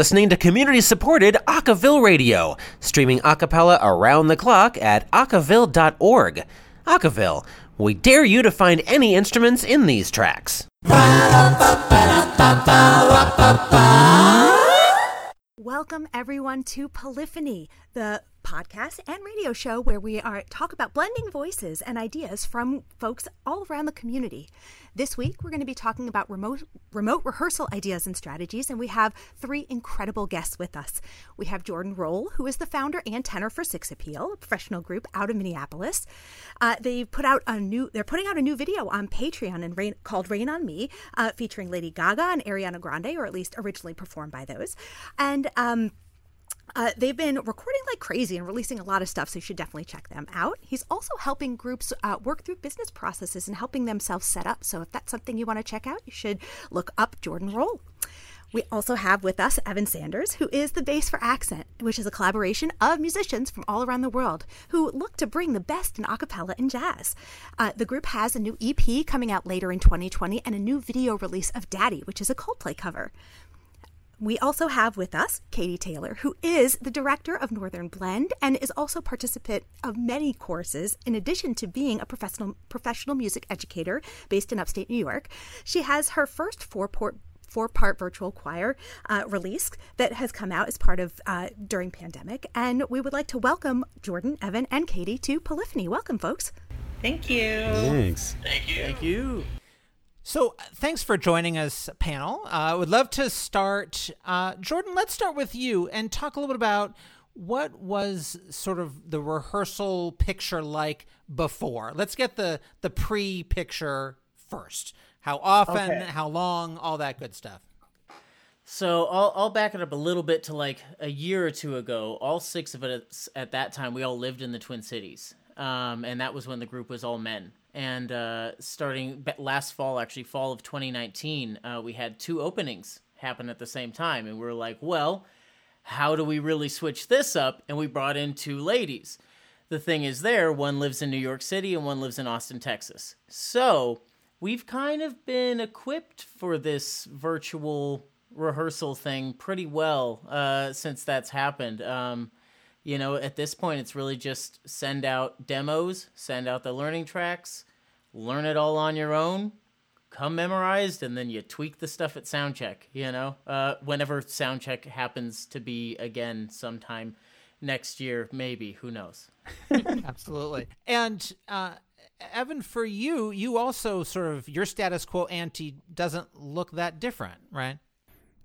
listening to community supported Acaville Radio, streaming acapella around the clock at acaville.org. Acaville, we dare you to find any instruments in these tracks. Welcome everyone to Polyphony, the podcast and radio show where we are talk about blending voices and ideas from folks all around the community. This week we're going to be talking about remote remote rehearsal ideas and strategies and we have three incredible guests with us. We have Jordan Roll, who is the founder and tenor for Six Appeal, a professional group out of Minneapolis. Uh, they've put out a new they're putting out a new video on Patreon and rain, called Rain on Me, uh, featuring Lady Gaga and Ariana Grande, or at least originally performed by those. And um, uh, they've been recording like crazy and releasing a lot of stuff, so you should definitely check them out. He's also helping groups uh, work through business processes and helping themselves set up. So if that's something you want to check out, you should look up Jordan Roll. We also have with us Evan Sanders, who is the Bass for Accent, which is a collaboration of musicians from all around the world who look to bring the best in acapella and jazz. Uh, the group has a new EP coming out later in 2020 and a new video release of Daddy, which is a Coldplay cover. We also have with us Katie Taylor, who is the director of Northern Blend and is also participant of many courses in addition to being a professional professional music educator based in upstate New York. She has her first four-part four-part virtual choir uh, release that has come out as part of uh, during pandemic, and we would like to welcome Jordan, Evan, and Katie to Polyphony. Welcome, folks. Thank you. Thanks. Thank you. Thank you. So, uh, thanks for joining us, panel. I uh, would love to start. Uh, Jordan, let's start with you and talk a little bit about what was sort of the rehearsal picture like before. Let's get the the pre picture first. How often, Okay. how long, all that good stuff. So I'll, I'll back it up a little bit to like a year or two ago. All six of us at that time, we all lived in the Twin Cities. Um, and that was when the group was all men. And uh, starting last fall, actually, fall of 2019, uh, we had two openings happen at the same time. And we were like, well, how do we really switch this up? And we brought in two ladies. The thing is, there, one lives in New York City and one lives in Austin, Texas. So we've kind of been equipped for this virtual rehearsal thing pretty well uh, since that's happened. Um, you know, at this point, it's really just send out demos, send out the learning tracks, learn it all on your own, come memorized, and then you tweak the stuff at soundcheck. You know, uh, whenever soundcheck happens to be again sometime next year, maybe who knows. Absolutely. And uh, Evan, for you, you also sort of your status quo ante doesn't look that different, right?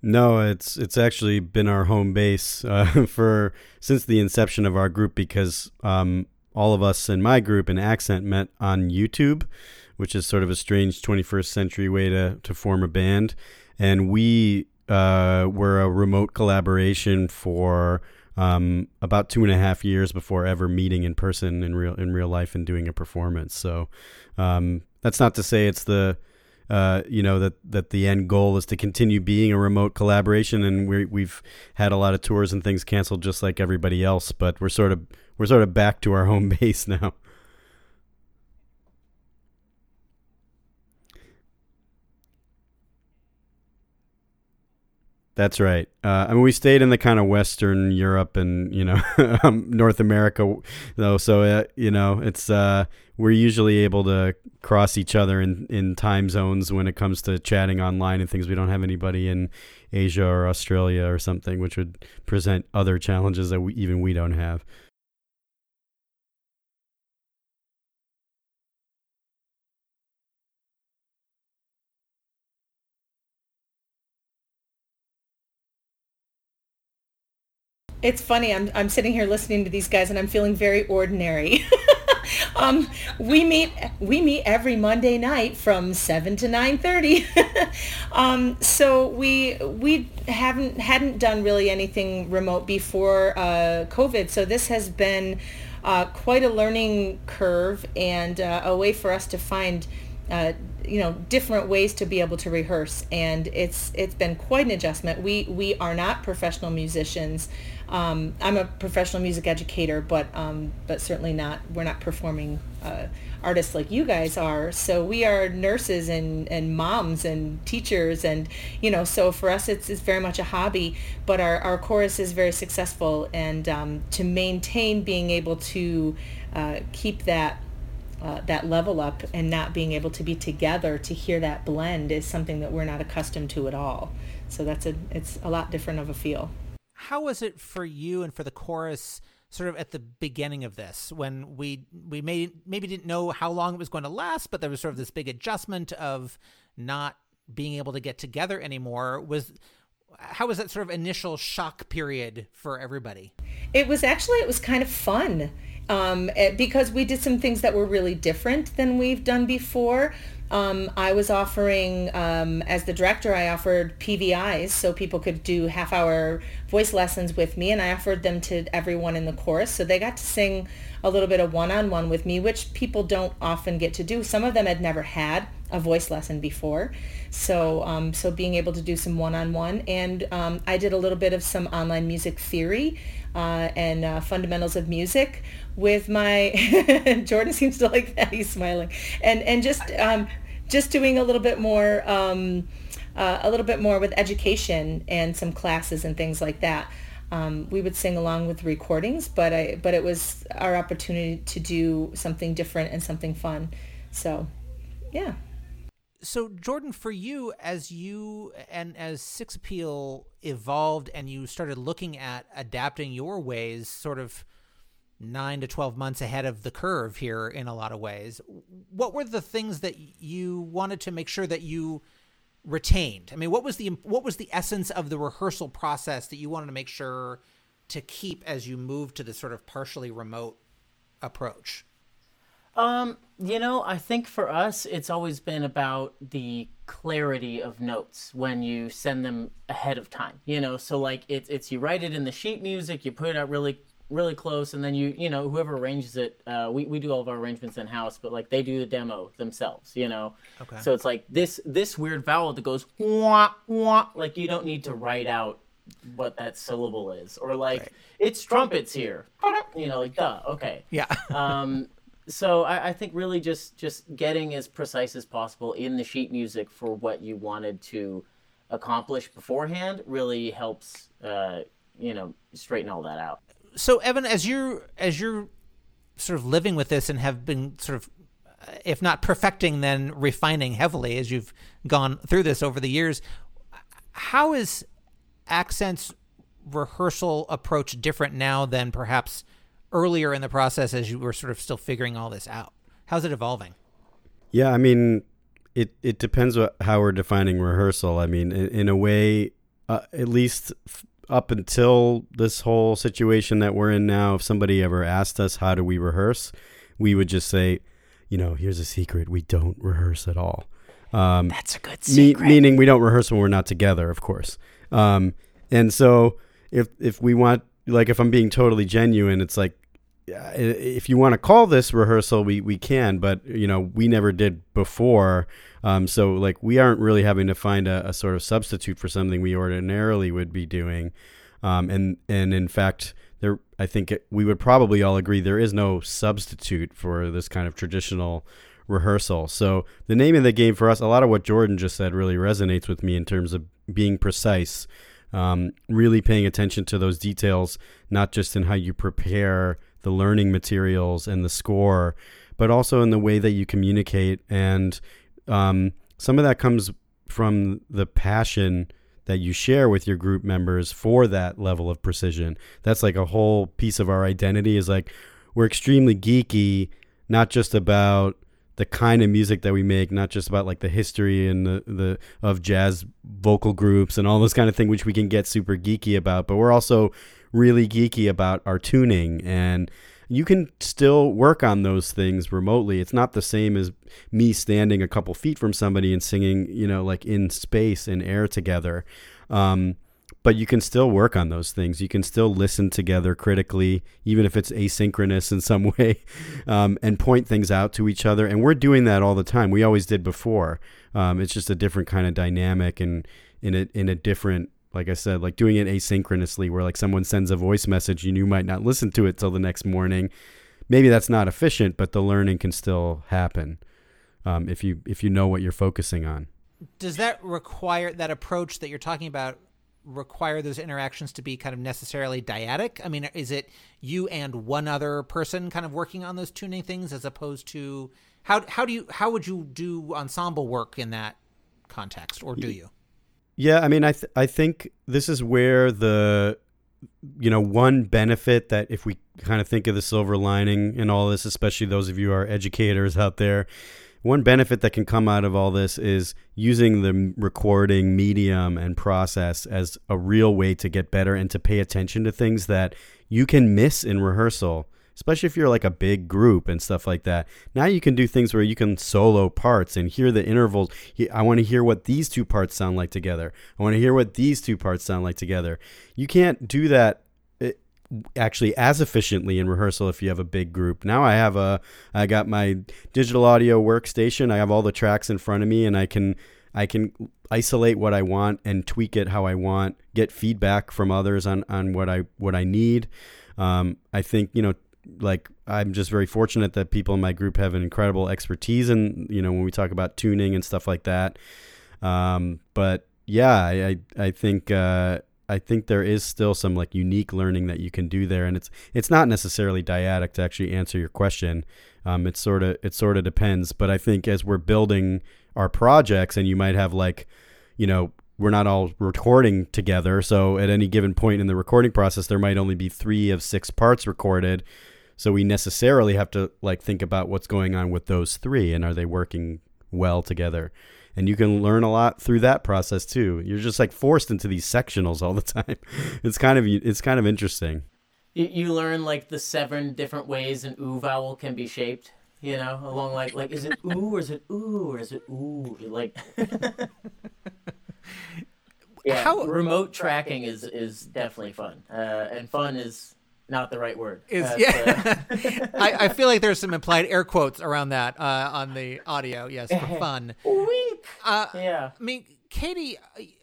No, it's it's actually been our home base uh, for since the inception of our group because um, all of us in my group in Accent met on YouTube, which is sort of a strange 21st century way to to form a band, and we uh, were a remote collaboration for um, about two and a half years before ever meeting in person in real in real life and doing a performance. So um, that's not to say it's the uh, you know that that the end goal is to continue being a remote collaboration, and we we've had a lot of tours and things canceled just like everybody else. But we're sort of we're sort of back to our home base now. That's right. Uh, I mean, we stayed in the kind of Western Europe and you know um, North America, though. So uh, you know, it's uh, we're usually able to cross each other in in time zones when it comes to chatting online and things. We don't have anybody in Asia or Australia or something, which would present other challenges that we, even we don't have. It's funny. I'm I'm sitting here listening to these guys, and I'm feeling very ordinary. um, we meet we meet every Monday night from seven to nine thirty. um, so we we haven't hadn't done really anything remote before uh, COVID. So this has been uh, quite a learning curve and uh, a way for us to find uh, you know different ways to be able to rehearse and it's it's been quite an adjustment we we are not professional musicians um, I'm a professional music educator but um, but certainly not we're not performing uh, artists like you guys are so we are nurses and and moms and teachers and you know so for us it's, it's very much a hobby but our, our chorus is very successful and um, to maintain being able to uh, keep that uh, that level up and not being able to be together to hear that blend is something that we're not accustomed to at all. So that's a it's a lot different of a feel. How was it for you and for the chorus? Sort of at the beginning of this, when we we may, maybe didn't know how long it was going to last, but there was sort of this big adjustment of not being able to get together anymore. Was how was that sort of initial shock period for everybody? It was actually it was kind of fun um, eh, because we did some things that were really different than we've done before. Um, I was offering, um, as the director, I offered PVIs so people could do half hour voice lessons with me and I offered them to everyone in the chorus. So they got to sing a little bit of one-on-one with me, which people don't often get to do. Some of them had never had a voice lesson before. So, um, so being able to do some one-on-one and um, I did a little bit of some online music theory uh, and uh, fundamentals of music with my Jordan seems to like that he's smiling and and just um, just doing a little bit more um, uh, a little bit more with education and some classes and things like that. Um, we would sing along with recordings, but I but it was our opportunity to do something different and something fun. So, yeah. So Jordan, for you, as you and as Six Appeal evolved, and you started looking at adapting your ways, sort of nine to 12 months ahead of the curve here in a lot of ways. What were the things that you wanted to make sure that you retained? I mean, what was the what was the essence of the rehearsal process that you wanted to make sure to keep as you moved to this sort of partially remote approach? Um, you know, I think for us, it's always been about the clarity of notes when you send them ahead of time. You know, so like it's it's you write it in the sheet music, you put it out really really close and then you you know whoever arranges it uh, we, we do all of our arrangements in house but like they do the demo themselves you know okay so it's like this this weird vowel that goes wah wah like you don't need to write out what that syllable is or like right. it's trumpets here you know like duh okay yeah um so I, I think really just just getting as precise as possible in the sheet music for what you wanted to accomplish beforehand really helps uh you know straighten all that out. So Evan, as you're as you're sort of living with this and have been sort of if not perfecting then refining heavily as you've gone through this over the years how is Accent's rehearsal approach different now than perhaps earlier in the process as you were sort of still figuring all this out how's it evolving yeah i mean it it depends what, how we're defining rehearsal i mean in, in a way uh, at least up until this whole situation that we're in now, if somebody ever asked us how do we rehearse, we would just say, you know, here's a secret: we don't rehearse at all. Um, That's a good secret. Me- meaning we don't rehearse when we're not together, of course. Um, and so if if we want, like, if I'm being totally genuine, it's like if you want to call this rehearsal, we, we can, but you know, we never did before. Um, so like we aren't really having to find a, a, sort of substitute for something we ordinarily would be doing. Um, and, and in fact, there, I think it, we would probably all agree there is no substitute for this kind of traditional rehearsal. So the name of the game for us, a lot of what Jordan just said really resonates with me in terms of being precise, um, really paying attention to those details, not just in how you prepare the learning materials and the score, but also in the way that you communicate. And um, some of that comes from the passion that you share with your group members for that level of precision. That's like a whole piece of our identity is like we're extremely geeky, not just about the kind of music that we make, not just about like the history and the, the of jazz vocal groups and all those kind of thing, which we can get super geeky about, but we're also really geeky about our tuning and you can still work on those things remotely. It's not the same as me standing a couple feet from somebody and singing, you know, like in space and air together. Um, but you can still work on those things. You can still listen together critically, even if it's asynchronous in some way, um, and point things out to each other. And we're doing that all the time. We always did before. Um, it's just a different kind of dynamic and in a in a different like I said, like doing it asynchronously, where like someone sends a voice message and you might not listen to it till the next morning. Maybe that's not efficient, but the learning can still happen um, if you if you know what you're focusing on. Does that require that approach that you're talking about? Require those interactions to be kind of necessarily dyadic? I mean, is it you and one other person kind of working on those tuning things, as opposed to how how do you how would you do ensemble work in that context, or do you? Yeah, I mean, I th- I think this is where the you know one benefit that if we kind of think of the silver lining in all this, especially those of you are educators out there, one benefit that can come out of all this is using the recording medium and process as a real way to get better and to pay attention to things that you can miss in rehearsal especially if you're like a big group and stuff like that. Now you can do things where you can solo parts and hear the intervals. I want to hear what these two parts sound like together. I want to hear what these two parts sound like together. You can't do that eh, actually as efficiently in rehearsal if you have a big group. Now I have a I got my digital audio workstation. I have all the tracks in front of me and I can I can isolate what I want and tweak it how I want, get feedback from others on on what I what I need. Um, I think you know like I'm just very fortunate that people in my group have an incredible expertise in you know when we talk about tuning and stuff like that. Um, but yeah, I I, think uh, I think there is still some like unique learning that you can do there, and it's it's not necessarily dyadic to actually answer your question. Um, sort of it sort of depends, but I think as we're building our projects, and you might have like you know we're not all recording together. So at any given point in the recording process, there might only be three of six parts recorded. So we necessarily have to like think about what's going on with those three and are they working well together? And you can learn a lot through that process too. You're just like forced into these sectionals all the time. It's kind of it's kind of interesting. You, you learn like the seven different ways an ooh vowel can be shaped. You know, along like like is it ooh or is it ooh or is it ooh? Like yeah, How, remote tracking is is definitely fun, uh, and fun is not the right word. Is uh, yeah. I, I feel like there's some implied air quotes around that uh, on the audio. Yes, for fun. Wink. Uh, yeah. I mean, Katie,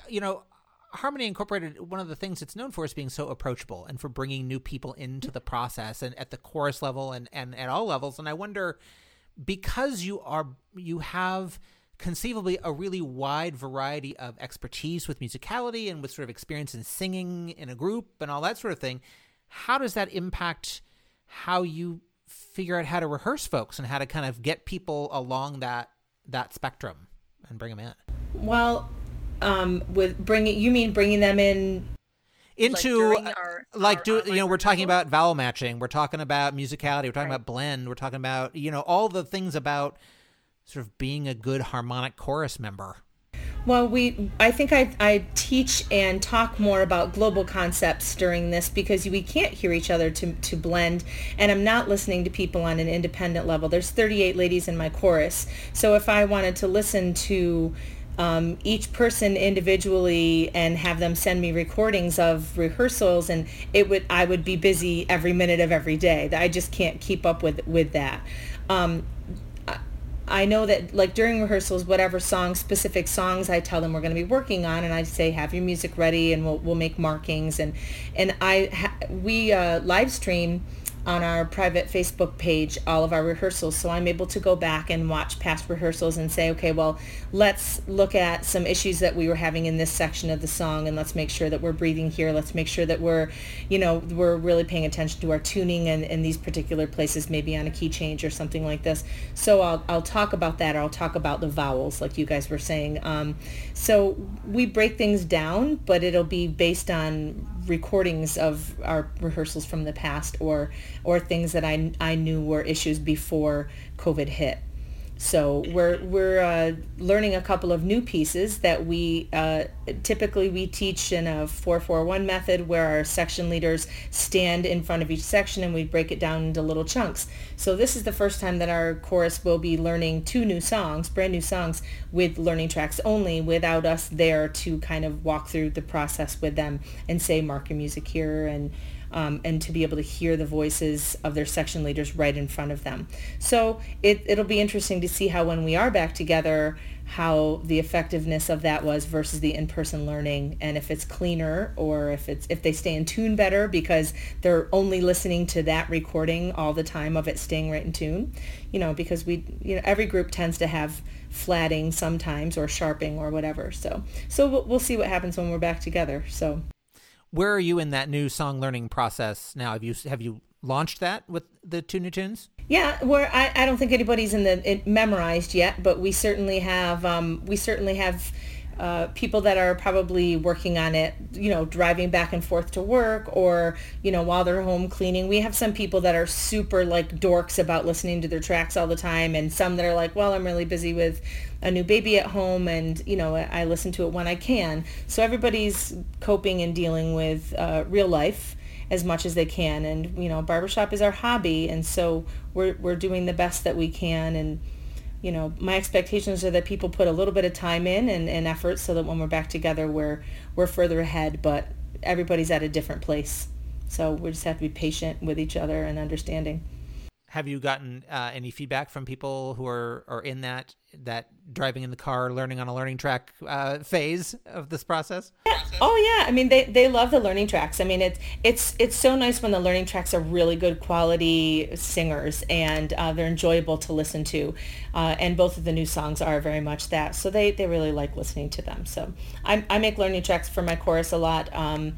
you know, Harmony Incorporated. One of the things it's known for is being so approachable and for bringing new people into the process and at the chorus level and and at all levels. And I wonder, because you are you have conceivably a really wide variety of expertise with musicality and with sort of experience in singing in a group and all that sort of thing how does that impact how you figure out how to rehearse folks and how to kind of get people along that that spectrum and bring them in? Well, um, with bringing you mean bringing them in into like, our, like our do you know we're talking about vowel matching we're talking about musicality we're talking right. about blend we're talking about you know all the things about sort of being a good harmonic chorus member well, we I think I, I teach and talk more about global concepts during this because we can't hear each other to, to blend and I'm not listening to people on an independent level. There's 38 ladies in my chorus. So if I wanted to listen to um, each person individually and have them send me recordings of rehearsals and it would I would be busy every minute of every day. I just can't keep up with with that. Um, I know that like during rehearsals, whatever songs, specific songs I tell them we're going to be working on, and I say have your music ready, and we'll we'll make markings, and and I ha- we uh, live stream on our private Facebook page all of our rehearsals. So I'm able to go back and watch past rehearsals and say, okay, well, let's look at some issues that we were having in this section of the song and let's make sure that we're breathing here. Let's make sure that we're, you know, we're really paying attention to our tuning and in these particular places, maybe on a key change or something like this. So I'll, I'll talk about that or I'll talk about the vowels like you guys were saying. Um, so we break things down, but it'll be based on recordings of our rehearsals from the past or or things that I, I knew were issues before COVID hit. So we're we're uh, learning a couple of new pieces that we uh, typically we teach in a 441 method where our section leaders stand in front of each section and we break it down into little chunks. So this is the first time that our chorus will be learning two new songs, brand new songs with learning tracks only without us there to kind of walk through the process with them and say mark your music here and um, and to be able to hear the voices of their section leaders right in front of them. So it, it'll be interesting to see how when we are back together, how the effectiveness of that was versus the in-person learning and if it's cleaner or if it's if they stay in tune better because they're only listening to that recording all the time of it staying right in tune. You know because we you know every group tends to have flatting sometimes or sharping or whatever. So so we'll, we'll see what happens when we're back together. So where are you in that new song learning process now? Have you have you launched that with the two new tunes? Yeah, where I, I don't think anybody's in the it memorized yet, but we certainly have um, we certainly have uh, people that are probably working on it, you know, driving back and forth to work or, you know, while they're home cleaning. We have some people that are super like dorks about listening to their tracks all the time and some that are like, well, I'm really busy with a new baby at home and, you know, I listen to it when I can. So everybody's coping and dealing with uh, real life as much as they can. And, you know, barbershop is our hobby. And so we're, we're doing the best that we can and, you know, my expectations are that people put a little bit of time in and, and effort so that when we're back together, we're, we're further ahead, but everybody's at a different place. So we just have to be patient with each other and understanding. Have you gotten uh, any feedback from people who are, are in that that driving in the car, learning on a learning track uh, phase of this process? Yeah. Oh yeah, I mean they, they love the learning tracks. I mean it's it's it's so nice when the learning tracks are really good quality singers and uh, they're enjoyable to listen to, uh, and both of the new songs are very much that. So they, they really like listening to them. So I, I make learning tracks for my chorus a lot. Um,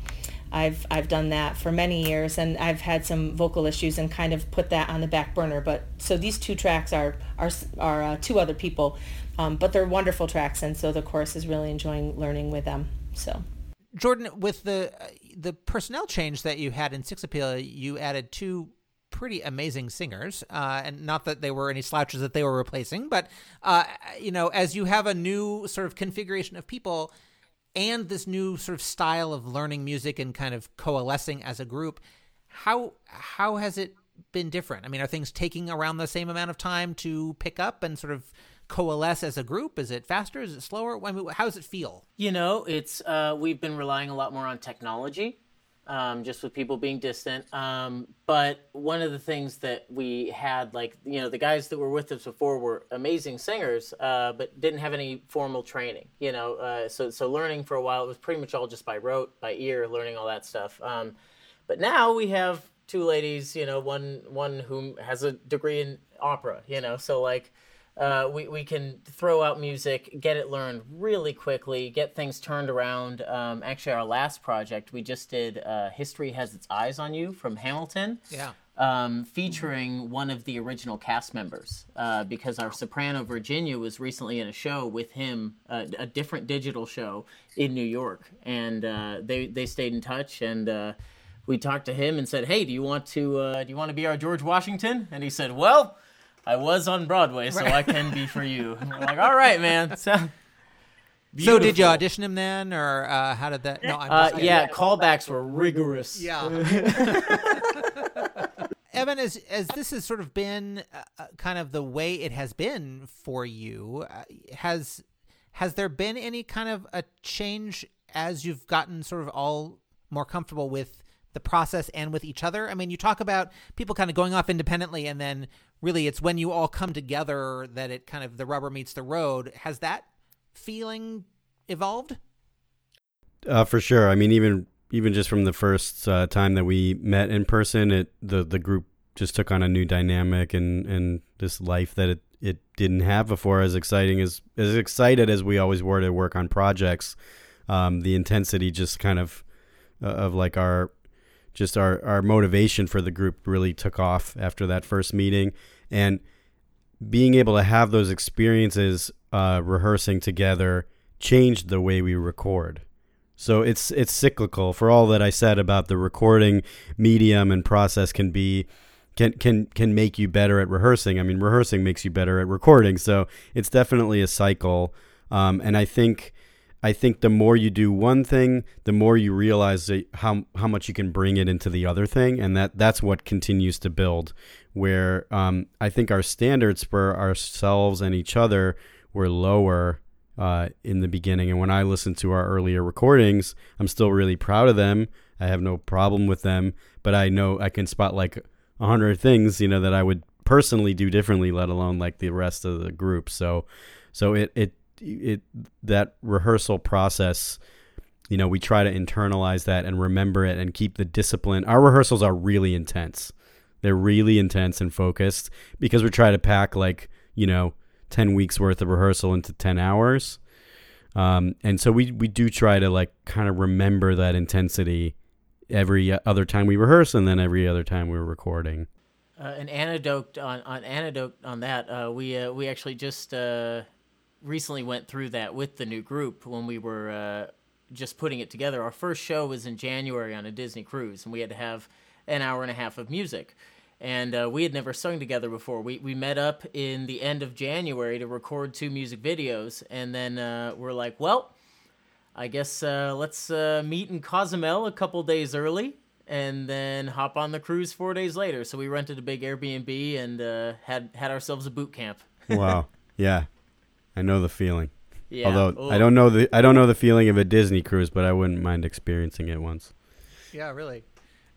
I've I've done that for many years, and I've had some vocal issues and kind of put that on the back burner. But so these two tracks are are are uh, two other people, um, but they're wonderful tracks, and so the chorus is really enjoying learning with them. So. Jordan, with the uh, the personnel change that you had in Six Appeal, you added two pretty amazing singers, uh, and not that they were any slouches that they were replacing, but uh, you know, as you have a new sort of configuration of people, and this new sort of style of learning music and kind of coalescing as a group how how has it been different? I mean are things taking around the same amount of time to pick up and sort of coalesce as a group? Is it faster? Is it slower? I mean, how does it feel? You know it's uh, we've been relying a lot more on technology um, just with people being distant. Um, but one of the things that we had, like, you know, the guys that were with us before were amazing singers, uh, but didn't have any formal training, you know. Uh, so, so learning for a while, it was pretty much all just by rote, by ear, learning all that stuff. Um, but now we have two ladies, you know, one one who has a degree in opera, you know, so like uh, we, we can throw out music, get it learned really quickly, get things turned around. Um, actually, our last project, we just did uh, History Has Its Eyes on You from Hamilton. Yeah. Um, featuring one of the original cast members uh, because our soprano Virginia was recently in a show with him, uh, a different digital show in New York, and uh, they they stayed in touch and uh, we talked to him and said, "Hey, do you want to uh, do you want to be our George Washington?" And he said, "Well." I was on Broadway, so I can be for you. And we're like, all right, man. So, so did you audition him then, or uh, how did that? No, I'm uh, yeah, callbacks were rigorous. Yeah. Evan, as as this has sort of been uh, uh, kind of the way it has been for you, uh, has has there been any kind of a change as you've gotten sort of all more comfortable with the process and with each other? I mean, you talk about people kind of going off independently and then really it's when you all come together that it kind of the rubber meets the road. Has that feeling evolved? Uh, for sure. I mean, even even just from the first uh, time that we met in person, it the the group just took on a new dynamic and and this life that it it didn't have before. As exciting as as excited as we always were to work on projects, um, the intensity just kind of uh, of like our just our, our motivation for the group really took off after that first meeting and being able to have those experiences uh, rehearsing together changed the way we record so it's it's cyclical for all that i said about the recording medium and process can be can can can make you better at rehearsing. I mean, rehearsing makes you better at recording. So it's definitely a cycle. Um, and I think I think the more you do one thing, the more you realize how how much you can bring it into the other thing, and that that's what continues to build. Where um, I think our standards for ourselves and each other were lower uh, in the beginning, and when I listen to our earlier recordings, I'm still really proud of them. I have no problem with them, but I know I can spot like a hundred things, you know, that I would personally do differently, let alone like the rest of the group. So, so it it it that rehearsal process, you know, we try to internalize that and remember it and keep the discipline. Our rehearsals are really intense. They're really intense and focused because we try to pack like you know ten weeks worth of rehearsal into ten hours. Um, and so we we do try to like kind of remember that intensity every other time we rehearse and then every other time we're recording. Uh, an anecdote on, on anecdote on that. Uh, we uh, we actually just uh, recently went through that with the new group when we were uh, just putting it together. Our first show was in January on a Disney cruise, and we had to have an hour and a half of music. And uh, we had never sung together before. We we met up in the end of January to record two music videos, and then we're like, well I guess uh, let's uh, meet in Cozumel a couple days early and then hop on the cruise four days later. So we rented a big Airbnb and uh, had had ourselves a boot camp. wow. Yeah. I know the feeling. Yeah. Although Ooh. I don't know the I don't know the feeling of a Disney cruise, but I wouldn't mind experiencing it once. Yeah, really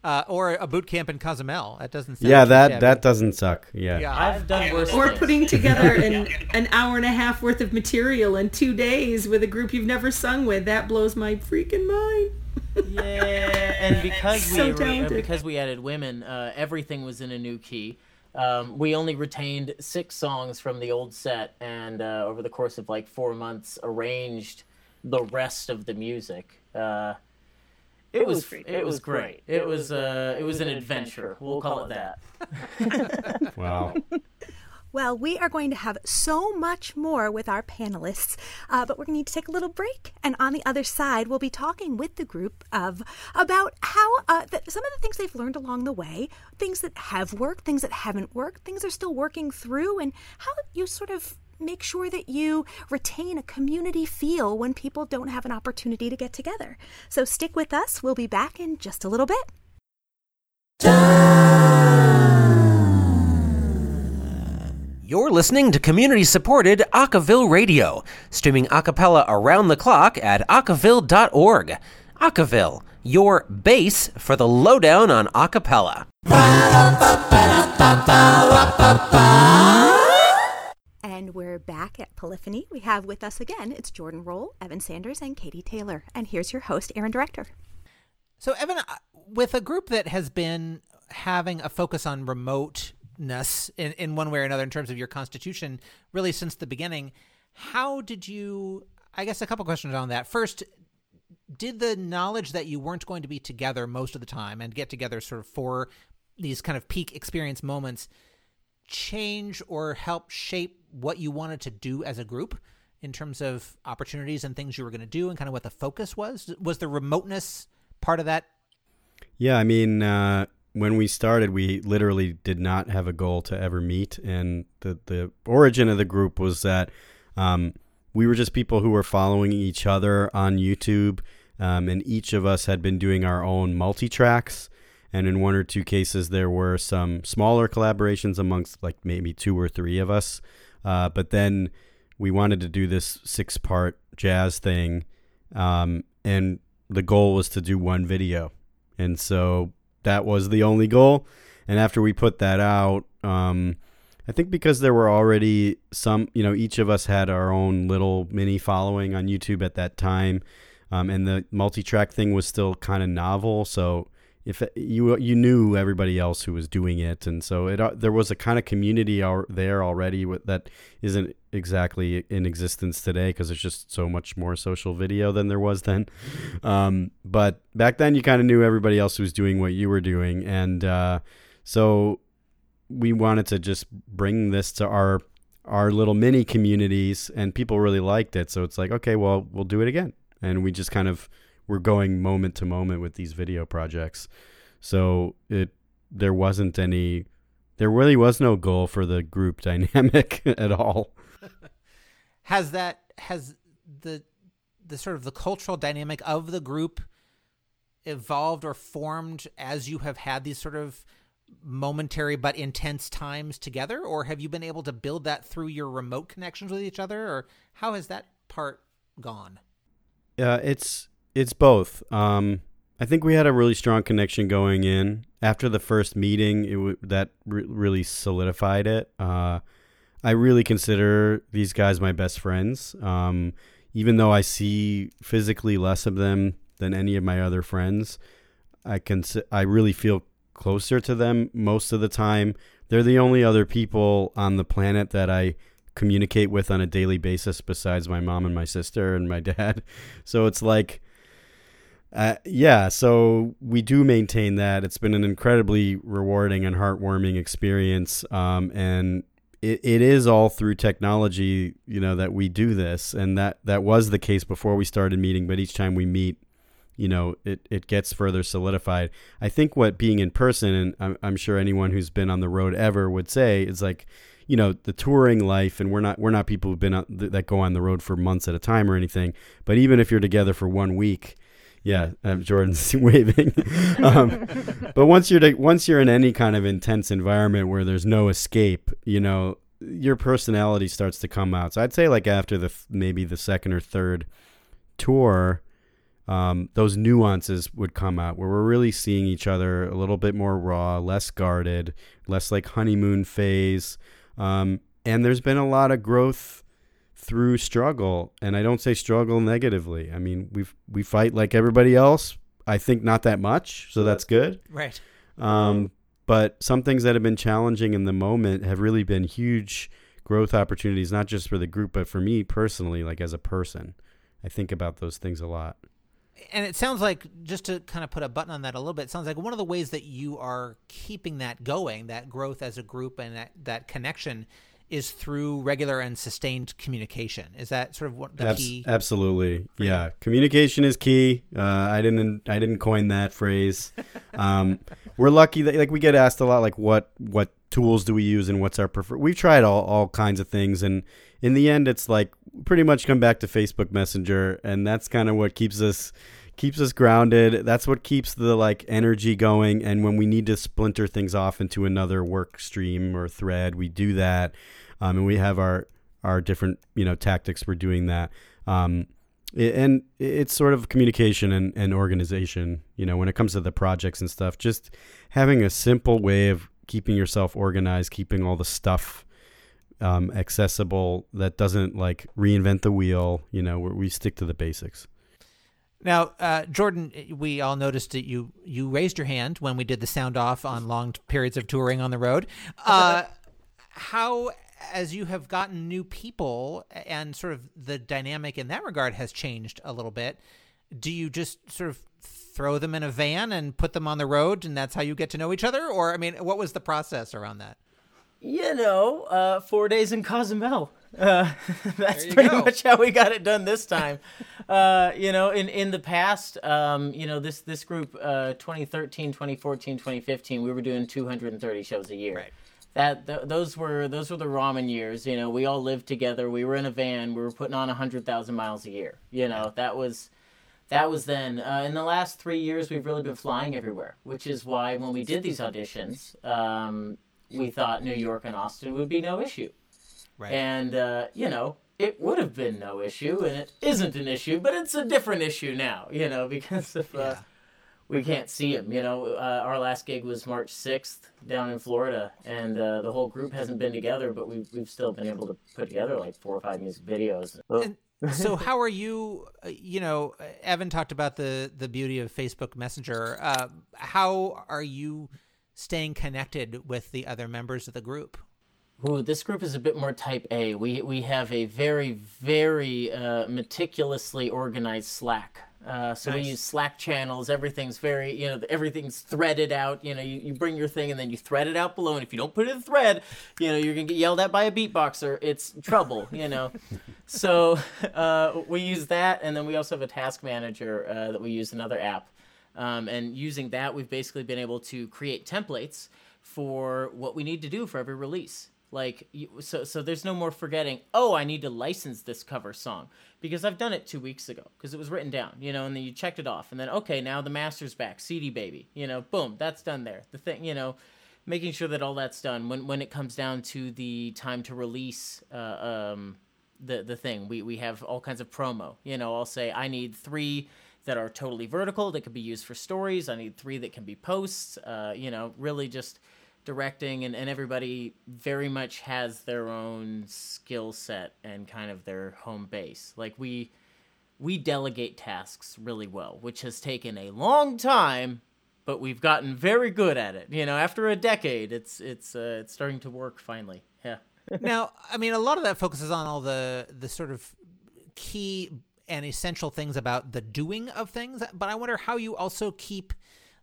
uh, or a boot camp in Cozumel. That doesn't. yeah, that shabby. that doesn't suck. Yeah. yeah, I've done worse. Or putting together an an hour and a half worth of material in two days with a group you've never sung with. That blows my freaking mind. yeah, and because so we uh, because we added women, uh, everything was in a new key. Um, we only retained six songs from the old set, and uh, over the course of like four months, arranged the rest of the music. Uh, it, was, was it, was great. It, was uh it was an adventure. We'll call it that. wow. Well, we are going to have so much more with our panelists, uh, but we're going to need to take a little break. And on the other side, we'll be talking with the group of about how uh, the, some of the things they've learned along the way, things that have worked, things that haven't worked, things they're still working through, and how you sort of make sure that you retain a community feel when people don't have an opportunity to get together. So stick with us. We'll be back in just a little bit. You're listening to community supported Acaville Radio, streaming acapella around the clock at acaville.org. Acaville, your base for the lowdown on acapella. And we're back at Polyphony. We have with us again, it's Jordan Roll, Evan Sanders, and Katie Taylor. And here's your host, Aaron Director. So, Evan, uh, with a group that has been having a focus on remoteness in, in one way or another in terms of your constitution, really since the beginning, how did you? I guess a couple questions on that. First, did the knowledge that you weren't going to be together most of the time and get together sort of for these kind of peak experience moments change or help shape what you wanted to do as a group in terms of opportunities and things you were going to do and kind of what the focus was? Was the remoteness part of that? Yeah, I mean, uh, when we started, we literally did not have a goal to ever meet, and the the origin of the group was that um, we were just people who were following each other on YouTube, um, and each of us had been doing our own multi tracks and in one or two cases there were some smaller collaborations amongst like maybe two or three of us. Uh, but then we wanted to do this six part jazz thing um, and the goal was to do one video. And so that was the only goal. And after we put that out um, i think because there were already some you know each of us had our own little mini following on youtube at that time. Um, and the multi-track thing was still kind of novel. So if you you knew everybody else who was doing it, and so it uh, there was a kind of community out there already with, that isn't exactly in existence today because there's just so much more social video than there was then. Um, but back then, you kind of knew everybody else was doing what you were doing, and uh, so we wanted to just bring this to our our little mini communities, and people really liked it. So it's like, okay, well, we'll do it again, and we just kind of we're going moment to moment with these video projects. So it there wasn't any there really was no goal for the group dynamic at all. Has that has the the sort of the cultural dynamic of the group evolved or formed as you have had these sort of momentary but intense times together? Or have you been able to build that through your remote connections with each other? Or how has that part gone? Yeah it's it's both. Um i think we had a really strong connection going in. After the first meeting it w- that re- really solidified it. Uh i really consider these guys my best friends um even though i see physically less of them than any of my other friends i can i really feel closer to them most of the time. They're the only other people on the planet that I communicate with on a daily basis besides my mom and my sister and my dad. So it's like, uh, yeah, so we do maintain that. It's been an incredibly rewarding and heartwarming experience. Um, and it, it is all through technology, you know, that we do this. And that, that was the case before we started meeting. But each time we meet, you know it, it gets further solidified i think what being in person and I'm, I'm sure anyone who's been on the road ever would say is like you know the touring life and we're not we're not people who've been on, that go on the road for months at a time or anything but even if you're together for one week yeah um, jordan's waving um, but once you're to, once you're in any kind of intense environment where there's no escape you know your personality starts to come out so i'd say like after the maybe the second or third tour um, those nuances would come out where we're really seeing each other a little bit more raw, less guarded, less like honeymoon phase. Um, and there's been a lot of growth through struggle, and I don't say struggle negatively. I mean, we we fight like everybody else. I think not that much, so that's good. Right. Um, but some things that have been challenging in the moment have really been huge growth opportunities, not just for the group, but for me personally, like as a person. I think about those things a lot and it sounds like just to kind of put a button on that a little bit it sounds like one of the ways that you are keeping that going that growth as a group and that, that connection is through regular and sustained communication. Is that sort of what the key absolutely. yeah. Communication is key. Uh, i didn't i didn't coin that phrase. Um, we're lucky that like we get asked a lot like what what tools do we use and what's our preferred we've tried all, all kinds of things and in the end it's like pretty much come back to facebook messenger and that's kind of what keeps us keeps us grounded that's what keeps the like energy going and when we need to splinter things off into another work stream or thread we do that um, and we have our our different you know tactics for doing that um, and it's sort of communication and, and organization you know when it comes to the projects and stuff just having a simple way of keeping yourself organized, keeping all the stuff um, accessible that doesn't like reinvent the wheel. You know, we stick to the basics. Now, uh, Jordan, we all noticed that you you raised your hand when we did the sound off on long periods of touring on the road. Uh, how, as you have gotten new people and sort of the dynamic in that regard has changed a little bit, do you just sort of throw them in a van and put them on the road, and that's how you get to know each other? Or, I mean, what was the process around that? You know, uh, four days in Cozumel. Uh, that's pretty go. much how we got it done this time. uh, you know, in, in the past, um, you know, this this group, uh, 2013, 2014, 2015, we were doing 230 shows a year. Right. That th- those were those were the ramen years. You know, we all lived together. We were in a van. We were putting on 100,000 miles a year. You know, that was that was then. Uh, in the last three years, we've really been flying everywhere, which is why when we did these auditions, um, we thought New York and Austin would be no issue. Right. And, uh, you know, it would have been no issue, and it isn't an issue, but it's a different issue now, you know, because of. Uh, yeah. We can't see him. You know, uh, our last gig was March 6th down in Florida, and uh, the whole group hasn't been together, but we've, we've still been able to put together like four or five music videos. And- so how are you uh, you know evan talked about the the beauty of facebook messenger uh, how are you staying connected with the other members of the group Ooh, this group is a bit more type A. We we have a very very uh, meticulously organized Slack. Uh, so nice. we use Slack channels. Everything's very, you know, everything's threaded out. You know, you, you bring your thing and then you thread it out below. And if you don't put it in the thread, you know, you're gonna get yelled at by a beatboxer. It's trouble, you know. so uh, we use that, and then we also have a task manager uh, that we use another app. Um, and using that, we've basically been able to create templates for what we need to do for every release. Like so so there's no more forgetting, "Oh, I need to license this cover song." Because I've done it 2 weeks ago because it was written down, you know, and then you checked it off and then okay, now the master's back, CD baby. You know, boom, that's done there. The thing, you know, making sure that all that's done when when it comes down to the time to release uh, um the the thing. We we have all kinds of promo. You know, I'll say I need 3 that are totally vertical that could be used for stories. I need 3 that can be posts. Uh, you know, really just directing and, and everybody very much has their own skill set and kind of their home base like we we delegate tasks really well which has taken a long time but we've gotten very good at it you know after a decade it's it's uh, it's starting to work finally yeah now i mean a lot of that focuses on all the the sort of key and essential things about the doing of things but i wonder how you also keep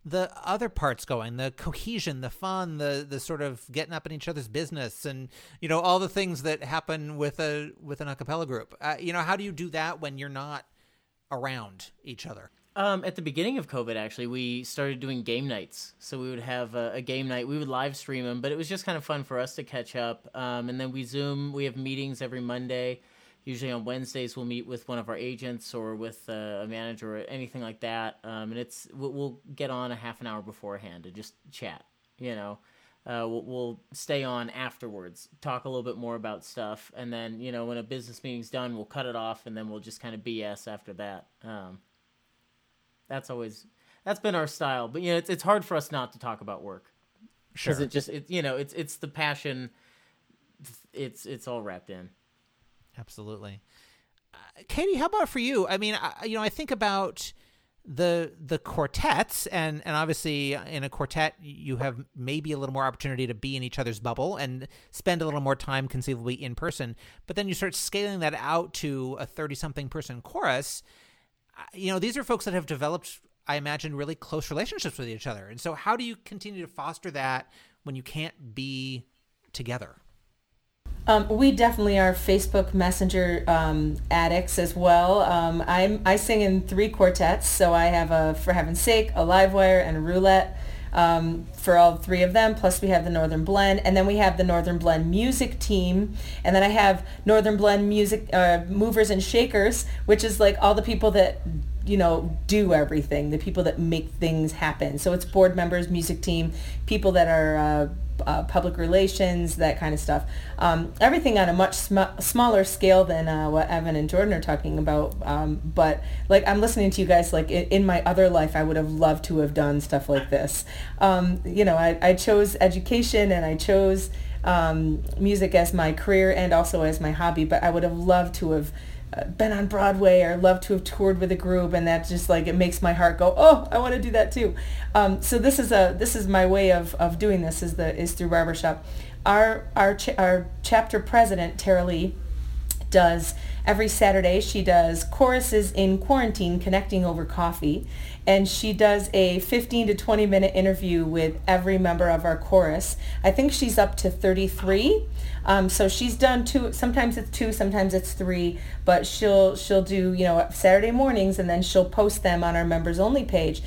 the other parts going the cohesion the fun the the sort of getting up in each other's business and you know all the things that happen with a with an a cappella group uh, you know how do you do that when you're not around each other um, at the beginning of COVID, actually, we started doing game nights. So we would have a, a, game night. We would live stream them, but it was just kind of fun for us to catch up. Um, and then we Zoom. We have meetings every Monday usually on Wednesdays we'll meet with one of our agents or with uh, a manager or anything like that. Um, and it's we'll, we'll, get on a half an hour beforehand and just chat. You know, uh, we'll, we'll, stay on afterwards, talk a little bit more about stuff, and then you know when a business meeting's done, we'll cut it off, and then we'll just kind of BS after that. Um, that's always that's been our style, but you know it's it's hard for us not to talk about work. Sure. It just it you know it's it's the passion. It's it's all wrapped in. Absolutely. Uh, Katie, how about for you? I mean, I, you know, I think about the the quartets and and obviously in a quartet you have maybe a little more opportunity to be in each other's bubble and spend a little more time conceivably in person but then you start scaling that out to a 30 something person chorus uh, you know these are folks that have developed i imagine really close relationships with each other and so how do you continue to foster that when you can't be together um, we definitely are Facebook Messenger um, addicts as well. Um, I'm I sing in three quartets, so I have a For Heaven's Sake, a Livewire, and a Roulette um, for all three of them. Plus we have the Northern Blend, and then we have the Northern Blend music team, and then I have Northern Blend music uh, movers and shakers, which is like all the people that you know, do everything, the people that make things happen. So it's board members, music team, people that are uh, uh, public relations, that kind of stuff. Um, everything on a much sm- smaller scale than uh, what Evan and Jordan are talking about. Um, but like I'm listening to you guys, like in, in, my other life, I would have loved to have done stuff like this. Um, you know, I, I chose education and I chose um, music as my career and also as my hobby, but I would have loved to have been on Broadway or love to have toured with a group and that just like it makes my heart go oh I want to do that too. Um, so this is a this is my way of, of doing this is the is through barbershop. Our our ch- our chapter president Tara Lee does every Saturday she does choruses in quarantine connecting over coffee and she does a 15 to 20 minute interview with every member of our chorus I think she's up to 33 um, so she's done two. Sometimes it's two, sometimes it's three. But she'll she'll do you know Saturday mornings, and then she'll post them on our members only page.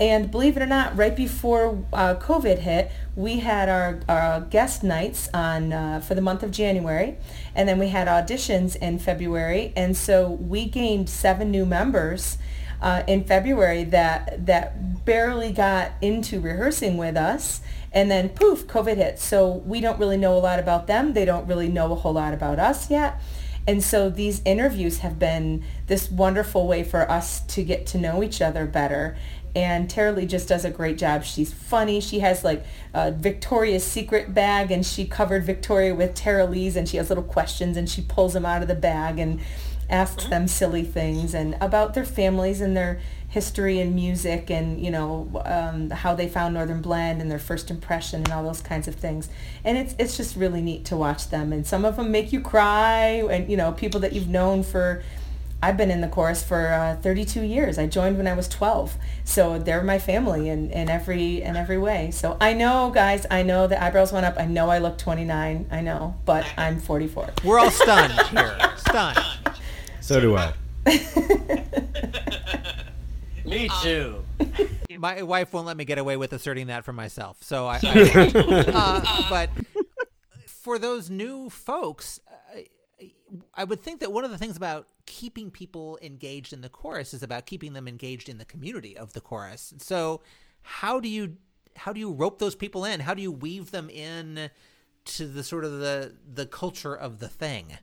And believe it or not, right before uh, COVID hit, we had our, our guest nights on uh, for the month of January, and then we had auditions in February, and so we gained seven new members uh, in February that that barely got into rehearsing with us and then poof, COVID hit. So we don't really know a lot about them. They don't really know a whole lot about us yet. And so these interviews have been this wonderful way for us to get to know each other better. And Tara Lee just does a great job. She's funny. She has like a Victoria's Secret bag and she covered Victoria with Tara Lee's and she has little questions and she pulls them out of the bag and asks them silly things and about their families and their history and music and you know um, how they found Northern Blend and their first impression and all those kinds of things. And it's it's just really neat to watch them. And some of them make you cry. And you know people that you've known for. I've been in the chorus for uh, 32 years. I joined when I was 12, so they're my family in, in every in every way. So I know, guys, I know the eyebrows went up. I know I look 29. I know, but I'm 44. We're all stunned here. stunned. So do I. Me too. my wife won't let me get away with asserting that for myself. So I, I uh, but for those new folks, I, I would think that one of the things about keeping people engaged in the chorus is about keeping them engaged in the community of the chorus. So how do you how do you rope those people in? How do you weave them in to the sort of the the culture of the thing?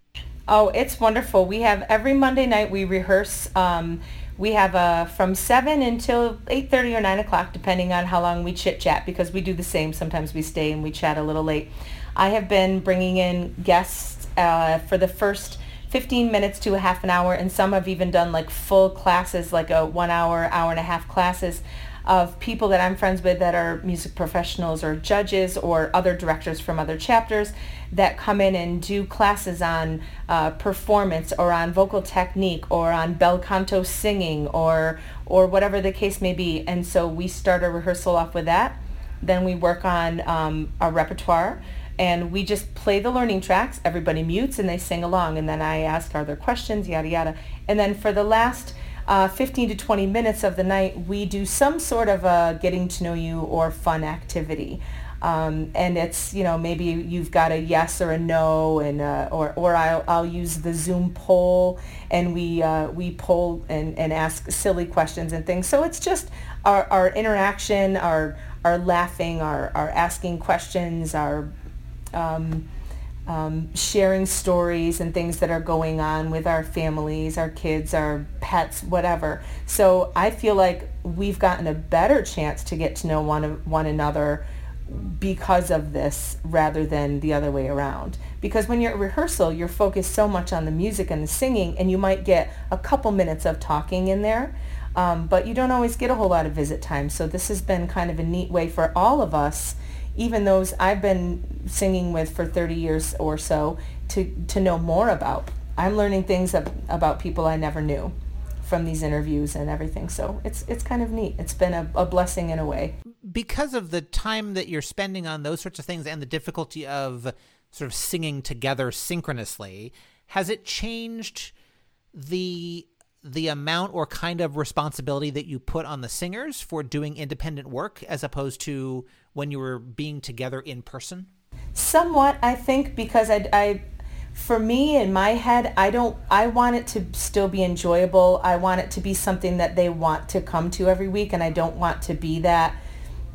Oh, it's wonderful. We have every Monday night we rehearse. Um, we have uh, from seven until eight thirty or nine o'clock, depending on how long we chit chat. Because we do the same. Sometimes we stay and we chat a little late. I have been bringing in guests uh, for the first 15 minutes to a half an hour, and some have even done like full classes, like a one hour, hour and a half classes of people that I'm friends with that are music professionals or judges or other directors from other chapters that come in and do classes on uh, performance or on vocal technique or on bel canto singing or or whatever the case may be. And so we start a rehearsal off with that. Then we work on um, our repertoire and we just play the learning tracks. Everybody mutes and they sing along. And then I ask, are there questions, yada, yada. And then for the last uh, 15 to 20 minutes of the night, we do some sort of a getting to know you or fun activity. Um, and it's you know maybe you've got a yes or a no and uh, or or I'll, I'll use the Zoom poll and we uh, we poll and, and ask silly questions and things so it's just our, our interaction our our laughing our, our asking questions our um, um, sharing stories and things that are going on with our families, our kids, our pets, whatever. So I feel like we've gotten a better chance to get to know one one another because of this rather than the other way around. Because when you're at rehearsal, you're focused so much on the music and the singing, and you might get a couple minutes of talking in there, um, but you don't always get a whole lot of visit time. So this has been kind of a neat way for all of us even those I've been singing with for 30 years or so to, to know more about. I'm learning things about people I never knew from these interviews and everything. So it's it's kind of neat. It's been a, a blessing in a way. Because of the time that you're spending on those sorts of things and the difficulty of sort of singing together synchronously, has it changed the the amount or kind of responsibility that you put on the singers for doing independent work as opposed to when you were being together in person? Somewhat, I think, because I, I for me in my head, I don't, I want it to still be enjoyable. I want it to be something that they want to come to every week, and I don't want to be that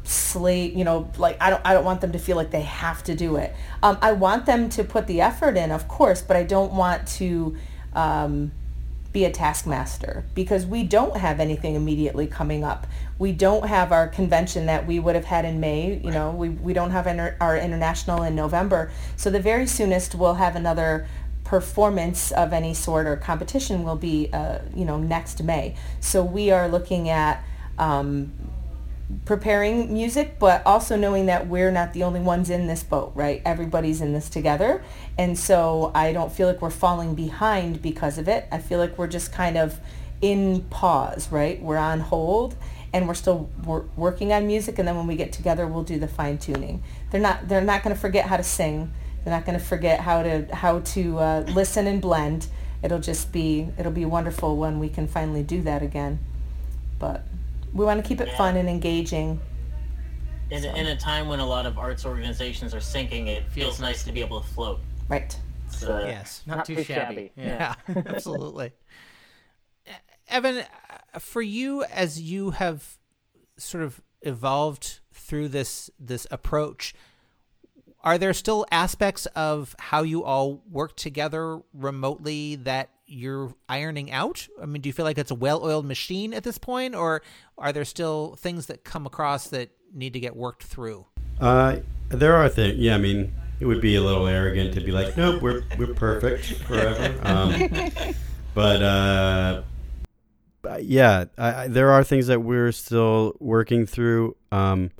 slate, you know, like I don't, I don't want them to feel like they have to do it. Um, I want them to put the effort in, of course, but I don't want to, um, be a taskmaster because we don't have anything immediately coming up. We don't have our convention that we would have had in May. You know, we, we don't have inter- our international in November. So the very soonest we'll have another performance of any sort or competition will be, uh, you know, next May. So we are looking at um, preparing music, but also knowing that we're not the only ones in this boat, right? Everybody's in this together. And so I don't feel like we're falling behind because of it. I feel like we're just kind of in pause, right? We're on hold and we're still wor- working on music. And then when we get together, we'll do the fine tuning. They're not, they're not going to forget how to sing. They're not going to forget how to, how to uh, listen and blend. It'll just be, it'll be wonderful when we can finally do that again. But we want to keep it yeah. fun and engaging. In, so. in a time when a lot of arts organizations are sinking, it feels nice to be able to float. Right. So, yes, not, not too, too, shabby. shabby. Yeah, yeah absolutely. Evan, uh, for you as you have sort of evolved through this this approach, are there still aspects of how you all work together remotely that you're ironing out? I mean, do you feel like it's a well-oiled machine at this point, or are there still things that come across that need to get worked through? Uh, there are things. Yeah, I mean, it would be a little arrogant to be like, nope, we're we're perfect forever. Um, but uh, yeah, I, I, there are things that we're still working through. Um,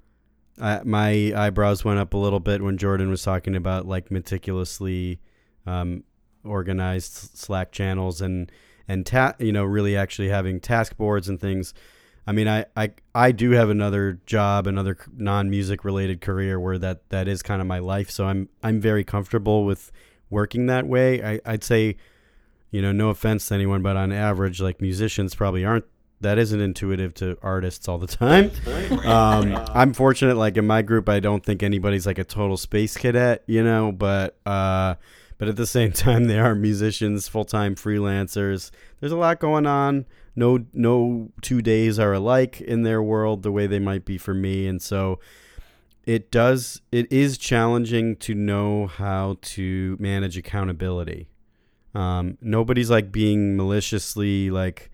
I, my eyebrows went up a little bit when Jordan was talking about like meticulously um, organized Slack channels and and ta- you know really actually having task boards and things. I mean, I, I I do have another job, another non music related career where that that is kind of my life. So I'm I'm very comfortable with working that way. I, I'd say, you know, no offense to anyone, but on average, like musicians probably aren't that isn't intuitive to artists all the time. Um, I'm fortunate, like in my group, I don't think anybody's like a total space cadet, you know, but uh, but at the same time, they are musicians, full time freelancers. There's a lot going on. No, no two days are alike in their world the way they might be for me, and so it does. It is challenging to know how to manage accountability. Um, nobody's like being maliciously like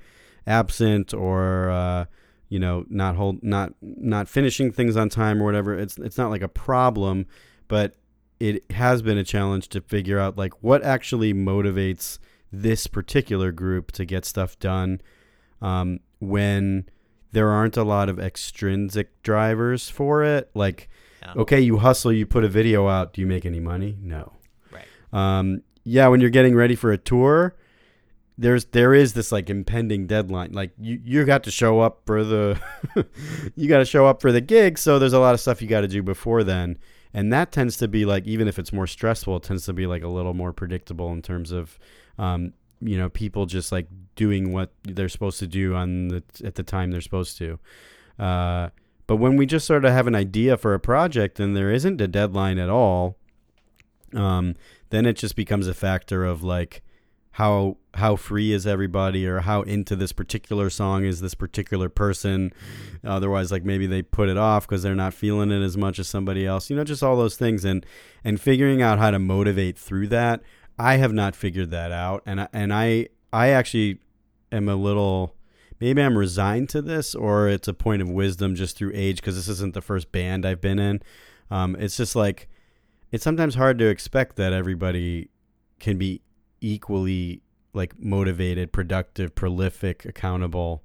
absent or uh, you know not hold not not finishing things on time or whatever. It's it's not like a problem, but it has been a challenge to figure out like what actually motivates this particular group to get stuff done um, when there aren't a lot of extrinsic drivers for it. Like, Yeah. okay, you hustle, you put a video out. Do you make any money? No. Right. Um, yeah, when you're getting ready for a tour, there's there is this like impending deadline. Like you you got to show up for the you got to show up for the gig. So there's a lot of stuff you got to do before then, and that tends to be like even if it's more stressful, it tends to be like a little more predictable in terms of. Um, you know, people just like doing what they're supposed to do on the at the time they're supposed to. Uh, but when we just sort of have an idea for a project and there isn't a deadline at all, um, then it just becomes a factor of like how how free is everybody or how into this particular song is this particular person. Otherwise like maybe they put it off because they're not feeling it as much as somebody else you know just all those things. And and figuring out how to motivate through that i have not figured that out. And I, and i i actually am a little maybe i'm resigned to this or it's a point of wisdom just through age because this isn't the first band i've been in. Um, it's just like it's sometimes hard to expect that everybody can be equally like motivated, productive, prolific, accountable.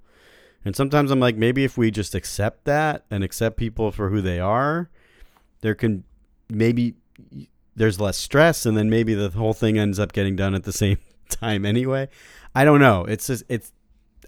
And sometimes I'm like, maybe if we just accept that and accept people for who they are, there can maybe there's less stress, and then maybe the whole thing ends up getting done at the same time anyway. I don't know. It's just it's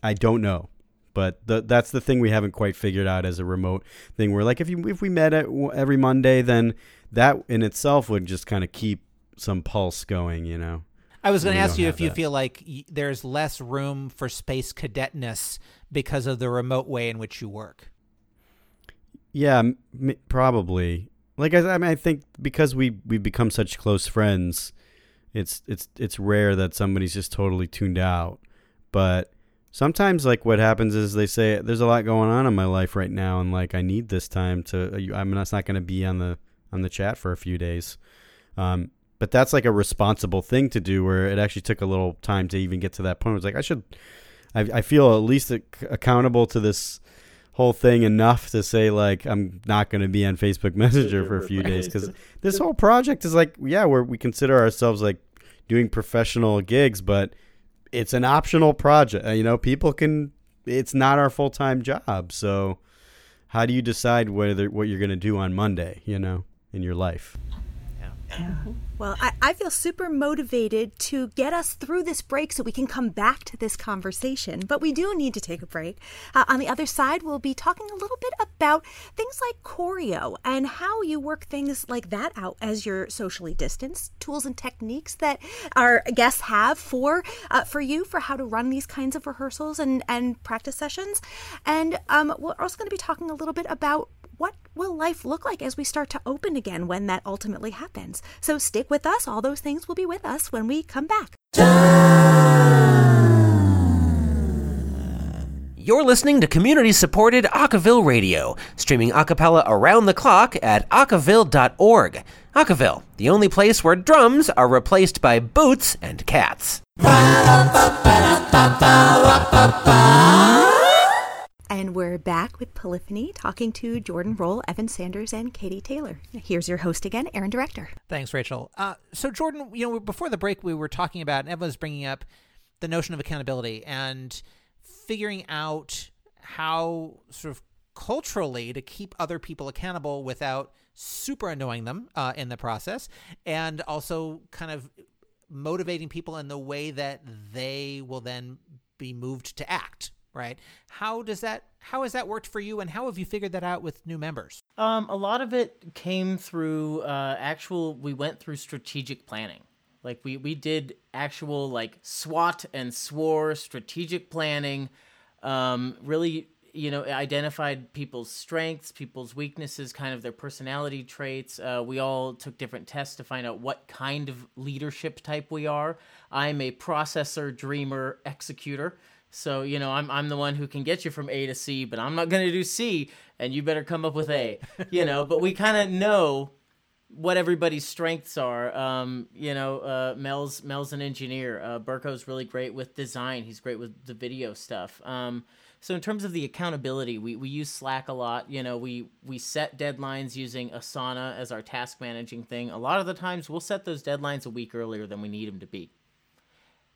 I don't know. But the, that's the thing we haven't quite figured out as a remote thing. We're like, if you if we met at, every Monday, then that in itself would just kind of keep some pulse going, you know. I was going to ask you if you feel like y- there's less room for space cadetness because of the remote way in which you work. Yeah, m- m- probably. Like I, I mean, I think because we we become such close friends, it's it's it's rare that somebody's just totally tuned out. But sometimes, like what happens is they say, "There's a lot going on in my life right now, and like I need this time to. uh, I'm not not going to be on the on the chat for a few days." Um, but that's like a responsible thing to do, where it actually took a little time to even get to that point. It was like I should, I, I feel at least ac- accountable to this whole thing enough to say like I'm not going to be on Facebook Messenger for a few days. Because this whole project is like yeah we're, we consider ourselves like doing professional gigs but it's an optional project. Uh, you know people can it's not our full-time job. So how do you decide whether what you're going to do on Monday you know in your life Well, I, I feel super motivated to get us through this break so we can come back to this conversation. But we do need to take a break. Uh, on the other side, we'll be talking a little bit about things like choreo and how you work things like that out as you're socially distanced, tools and techniques that our guests have for uh, for you for how to run these kinds of rehearsals and, and practice sessions. And um, we're also going to be talking a little bit about what will life look like as we start to open again when that ultimately happens? So stick with us. All those things will be with us when we come back. You're listening to community supported Acaville Radio, streaming a cappella around the clock at acaville.org. Acaville, the only place where drums are replaced by boots and cats. And we're back with Polyphony talking to Jordan Roll, Evan Sanders, and Katie Taylor. Here's your host again, Aaron Director. Thanks, Rachel. Uh, so, Jordan, you know, before the break, we were talking about, and Evan was bringing up the notion of accountability and figuring out how sort of culturally to keep other people accountable without super annoying them uh, in the process, and also kind of motivating people in the way that they will then be moved to act. Right? How does that? How has that worked for you, and how have you figured that out with new members? Um, a lot of it came through uh, actual. We went through strategic planning. Like we we did actual like SWOT and SOAR strategic planning Um, really, you know, identified people's strengths, people's weaknesses, kind of their personality traits. Uh, we all took different tests to find out what kind of leadership type we are. I'm a processor, dreamer, executor. So, you know, I'm, I'm the one who can get you from A to C, but I'm not going to do C, and you better come up with A, you know, but we kind of know what everybody's strengths are. Um, you know, uh, Mel's Mel's an engineer. Uh, Burko's really great with design. He's great with the video stuff. Um, so in terms of the accountability, we, we use Slack a lot. You know, we we set deadlines using Asana as our task managing thing. A lot of the times, we'll set those deadlines a week earlier than we need them to be.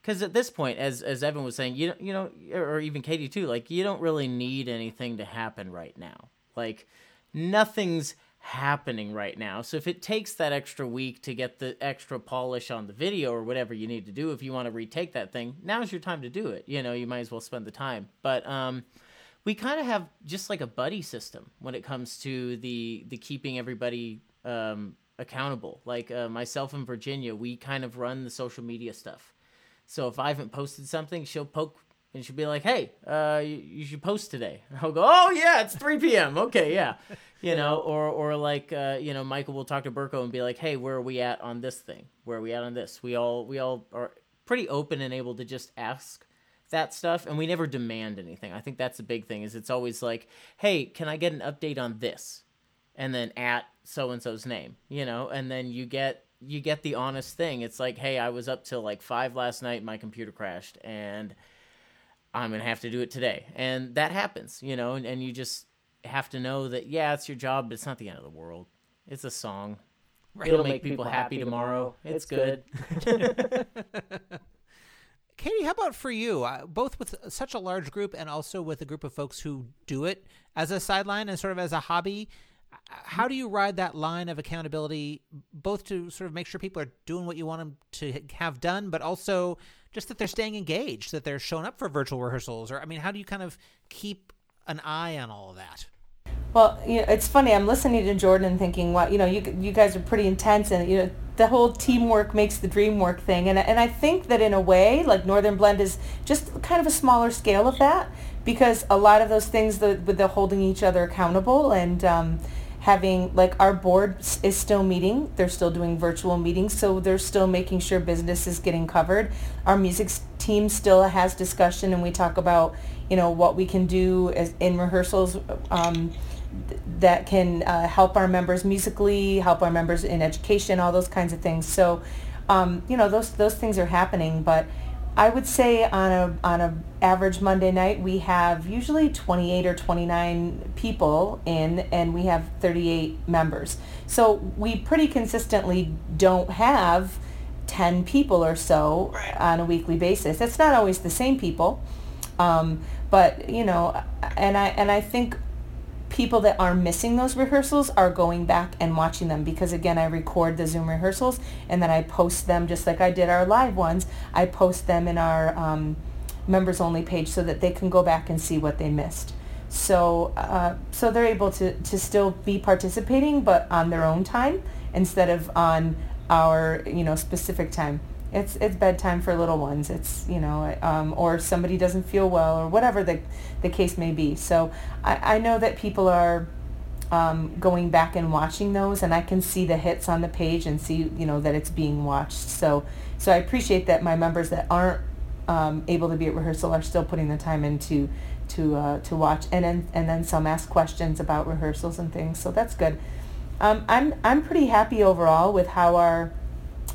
Because at this point, as as Evan was saying, you you know, or even Katie too, like you don't really need anything to happen right now. Like nothing's happening right now. So if it takes that extra week to get the extra polish on the video or whatever you need to do if you want to retake that thing, now's your time to do it. You know, you might as well spend the time. But um we kind of have just like a buddy system when it comes to the the keeping everybody um accountable. Like uh, myself and Virginia, we kind of run the social media stuff. So if I haven't posted something, she'll poke and she'll be like, "Hey, uh, you, you should post today." And I'll go, "Oh yeah, it's 3 p.m. Okay, yeah." you know, or or like uh, you know, Michael will talk to Burko and be like, "Hey, where are we at on this thing? Where are we at on this?" We all we all are pretty open and able to just ask that stuff, and we never demand anything. I think that's the big thing. Is it's always like, "Hey, can I get an update on this?" And then at so and so's name, you know, and then you get you get the honest thing. It's like, "Hey, I was up till like five last night. My computer crashed, and." I'm gonna have to do it today, and that happens, you know, and, and you just have to know that yeah, it's your job, but it's not the end of the world. It's a song. Right. It'll, It'll, make, make people, people, happy, tomorrow. tomorrow. It's, it's good. good. Katie, how about for you? Uh, both with such a large group and also with a group of folks who do it as a sideline and sort of as a hobby. How do you ride that line of accountability, both to sort of make sure people are doing what you want them to have done, but also just that they're staying engaged, that they're showing up for virtual rehearsals? Or, I mean, how do you kind of keep an eye on all of that? Well, you know, it's funny. I'm listening to Jordan thinking, well, you know, you you guys are pretty intense, and you know, the whole teamwork makes the dream work thing. And and I think that in a way, like Northern Blend is just kind of a smaller scale of that, because a lot of those things, the with the holding each other accountable and um, having like our board is still meeting. They're still doing virtual meetings, so they're still making sure business is getting covered. Our music team still has discussion, and we talk about you know what we can do as in rehearsals. Um, that can uh, help our members musically, help our members in education, all those kinds of things. So, um, you know, those those things are happening. But I would say on a on a average Monday night, we have usually 28 or 29 people in, and we have 38 members. So we pretty consistently don't have 10 people or so on a weekly basis. It's not always the same people, um, but you know, and I and I think people that are missing those rehearsals are going back and watching them because again I record the Zoom rehearsals and then I post them just like I did our live ones. I post them in our um, members only page so that they can go back and see what they missed. So uh, so they're able to, to still be participating but on their own time instead of on our you know specific time it's it's bedtime for little ones. It's you know, um, or somebody doesn't feel well, or whatever the the case may be. So I, I know that people are um, going back and watching those, and I can see the hits on the page and see you know that it's being watched. So so I appreciate that my members that aren't um, able to be at rehearsal are still putting the time into to uh, to watch, and then and then some ask questions about rehearsals and things. So that's good. Um, I'm I'm pretty happy overall with how our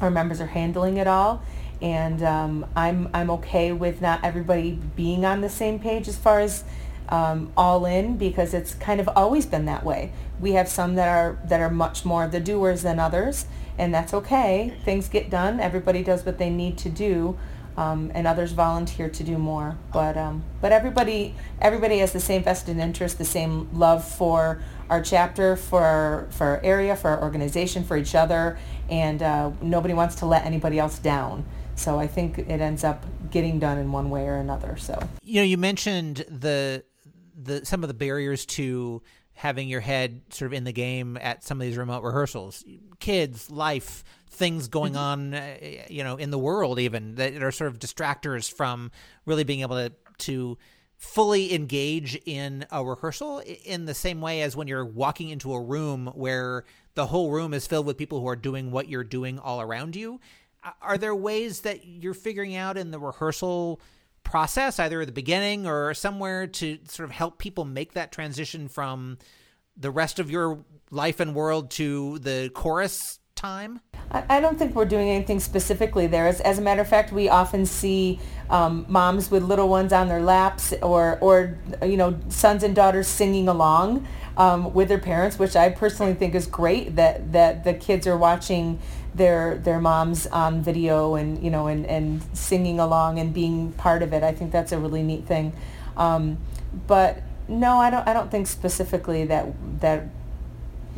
our members are handling it all and um, I'm I'm okay with not everybody being on the same page as far as um, all in because it's kind of always been that way. We have some that are that are much more of the doers than others, and that's okay. Things get done. Everybody does what they need to do, um, and others volunteer to do more. But um, but everybody everybody has the same vested interest, the same love for our chapter, for our, for our area, for our organization, for each other, and uh, nobody wants to let anybody else down. So I think it ends up getting done in one way or another. So you know, you mentioned the the some of the barriers to having your head sort of in the game at some of these remote rehearsals, kids, life, things going mm-hmm. on, uh, you know, in the world even that are sort of distractors from really being able to to fully engage in a rehearsal in the same way as when you're walking into a room where the whole room is filled with people who are doing what you're doing all around you. Are there ways that you're figuring out in the rehearsal process, either at the beginning or somewhere, to sort of help people make that transition from the rest of your life and world to the chorus time? I don't think we're doing anything specifically there. As, as a matter of fact, we often see um, moms with little ones on their laps or, or you know, sons and daughters singing along um, with their parents, which I personally think is great that, that the kids are watching their their moms on video and you know and, and singing along and being part of it. I think that's a really neat thing. Um, but no, I don't I don't think specifically that that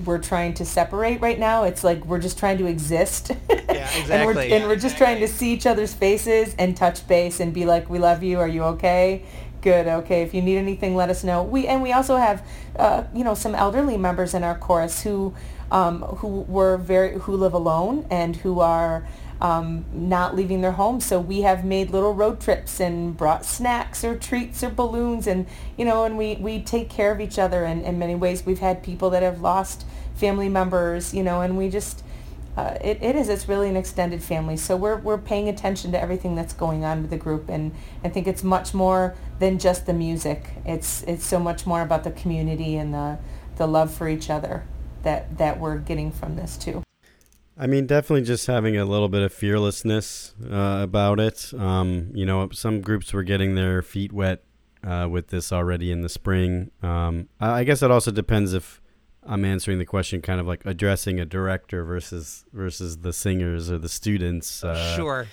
we're trying to separate right now. It's like we're just trying to exist. Yeah, exactly. and, we're, and we're just trying to see each other's faces and touch base and be like, we love you. Are you okay? Good. Okay. If you need anything, let us know. We and we also have, uh, you know, some elderly members in our chorus who, um, who were very who live alone and who are um, not leaving their home. So we have made little road trips and brought snacks or treats or balloons and, you know, and we, we take care of each other in, in many ways. We've had people that have lost family members, you know, and we just, uh, it, it is, it's really an extended family. So we're, we're paying attention to everything that's going on with the group. And I think it's much more than just the music. It's, it's so much more about the community and the, the love for each other that, that we're getting from this too. I mean, definitely just having a little bit of fearlessness uh, about it. Um, you know, some groups were getting their feet wet uh, with this already in the spring. Um, I guess it also depends if I'm answering the question kind of like addressing a director versus versus the singers or the students. Uh, sure.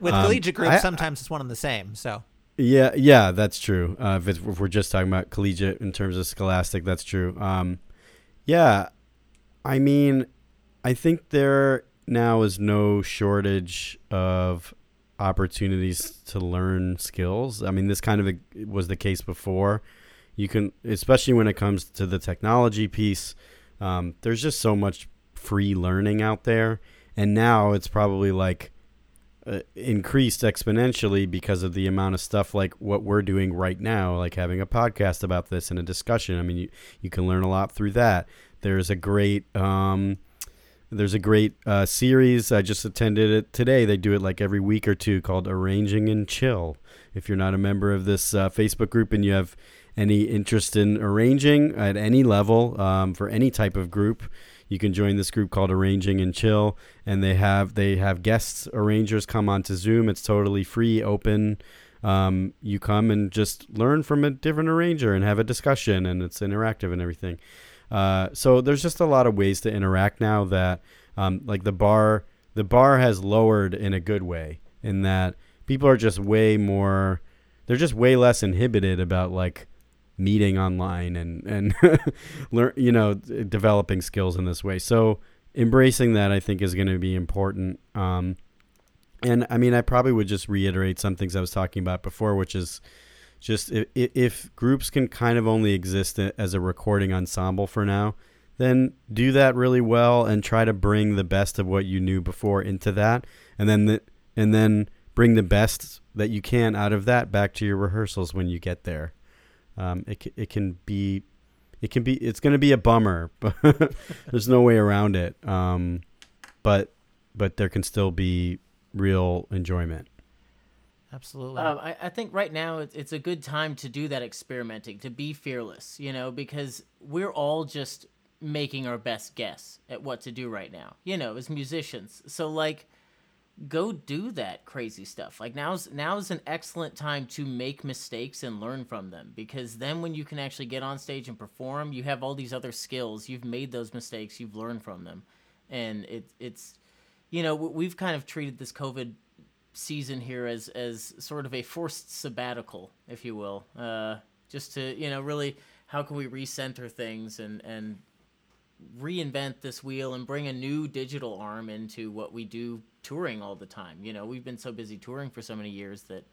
With um, collegiate groups, I, sometimes it's one and the same. So. Yeah, yeah, that's true. Uh, if, if, we're just talking about collegiate in terms of scholastic, that's true. Um, yeah, I mean, I think there now is no shortage of opportunities to learn skills. I mean, this kind of was the case before. You can, especially when it comes to the technology piece, um, there's just so much free learning out there. And now it's probably like uh, increased exponentially because of the amount of stuff like what we're doing right now, like having a podcast about this and a discussion. I mean, you, you can learn a lot through that. There's a great, um, there's a great uh, series. I just attended it today. They do it like every week or two called Arranging and Chill. If you're not a member of this uh, Facebook group and you have any interest in arranging at any level um, for any type of group, you can join this group called Arranging and Chill. And they have they have guests arrangers come onto Zoom. It's totally free, open. Um, you come and just learn from a different arranger and have a discussion, and it's interactive and everything. Uh, so there's just a lot of ways to interact now that um, like the bar the bar has lowered in a good way in that people are just way more they're just way less inhibited about like meeting online and and learn you know developing skills in this way. So embracing that i think is going to be important. Um, and i mean i probably would just reiterate some things i was talking about before which is just if, if groups can kind of only exist as a recording ensemble for now, then do that really well and try to bring the best of what you knew before into that, and then the, and then bring the best that you can out of that back to your rehearsals when you get there. Um, it it can be, it can be, it's going to be a bummer, but there's no way around it. Um, but but there can still be real enjoyment. Absolutely. Um, I, I think right now it's, it's a good time to do that experimenting, to be fearless, you know, because we're all just making our best guess at what to do right now, you know, as musicians. So, like, go do that crazy stuff. Like, now's, now's an excellent time to make mistakes and learn from them because then when you can actually get on stage and perform, you have all these other skills. You've made those mistakes, you've learned from them. And it, it's, you know, we've kind of treated this COVID season here as as sort of a forced sabbatical, if you will, uh, just to you know really how can we recenter things and and reinvent this wheel and bring a new digital arm into what we do touring all the time. You know, we've been so busy touring for so many years that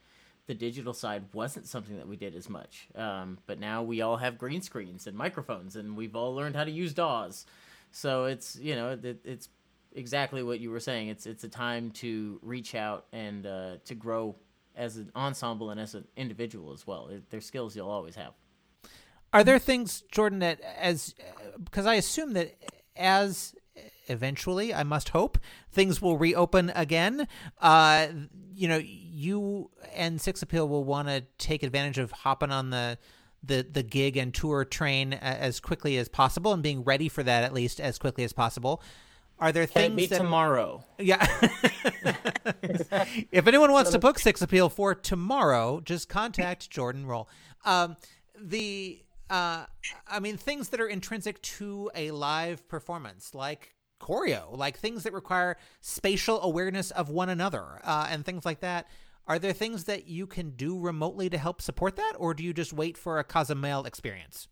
the digital side wasn't something that we did as much. Um, but now we all have green screens and microphones, and we've all learned how to use DAWs. So it's you know it, it's exactly what you were saying. It's it's a time to reach out and uh, to grow as an ensemble and as an individual as well. They're skills you'll always have. Are there things, Jordan, that as because I assume that as eventually, I must hope things will reopen again. Uh, you know, you and Six Appeal will want to take advantage of hopping on the the the gig and tour train as quickly as possible and being ready for that at least as quickly as possible. Are there things Can that tomorrow? Yeah. if anyone wants to book Six Appeal for tomorrow, just contact Jordan Roll. Um, the uh, I mean, things that are intrinsic to a live performance, like choreo, like things that require spatial awareness of one another, uh, and things like that. Are there things that you can do remotely to help support that, or do you just wait for a Cozumel experience?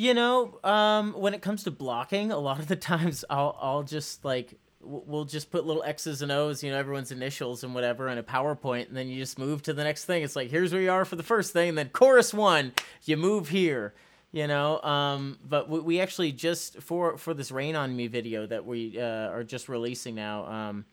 You know, um, when it comes to blocking, a lot of the times I'll I'll just like we'll just put little X's and O's, you know, everyone's initials and whatever in a PowerPoint, and then you just move to the next thing. It's like here's where you are for the first thing, and then chorus one, you move here, you know. Um, but we, we actually just for for this Rain on Me video that we uh, are just releasing now, um,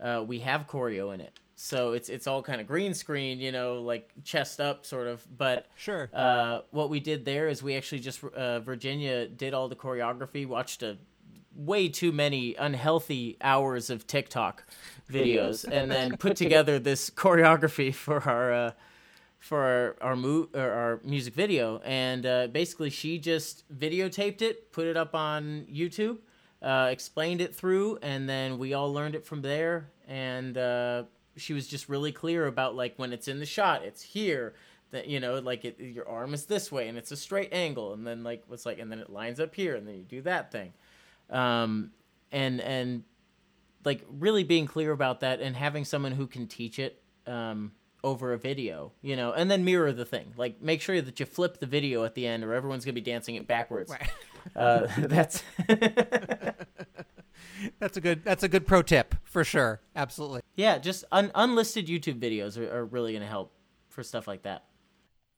uh, we have choreo in it so it's it's all kind of green screen, you know, like chest up sort of. But sure, uh, what we did there is we actually just uh, Virginia did all the choreography, watched a way too many unhealthy hours of TikTok videos, and then put together this choreography for our. Uh, for our our, mo- our music video, and uh, basically she just videotaped it, put it up on YouTube, uh, explained it through, and then we all learned it from there. And uh, she was just really clear about like when it's in the shot, it's here. That you know, like it, your arm is this way and it's a straight angle, and then like what's like, and then it lines up here, and then you do that thing, um, and and like really being clear about that and having someone who can teach it um, over a video, you know, and then mirror the thing. Like make sure that you flip the video at the end, or everyone's gonna be dancing it backwards. Right. Uh, that's that's a good that's a good pro tip for sure. Absolutely. Yeah, just un- unlisted YouTube videos are, are really going to help for stuff like that.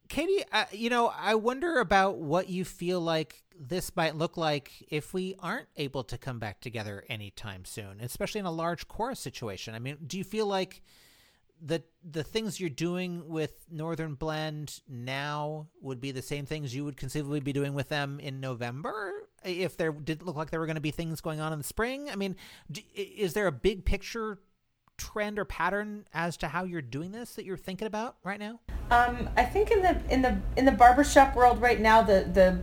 Katie, uh, you know, I wonder about what you feel like this might look like if we aren't able to come back together anytime soon, especially in a large chorus situation. I mean, do you feel like the the things you're doing with Northern Blend now would be the same things you would conceivably be doing with them in November if there didn't look like there were going to be things going on in the spring. I mean, is there a big picture trend or pattern as to how you're doing this that you're thinking about right now? Um, I think in the in the in the barbershop world right now, the the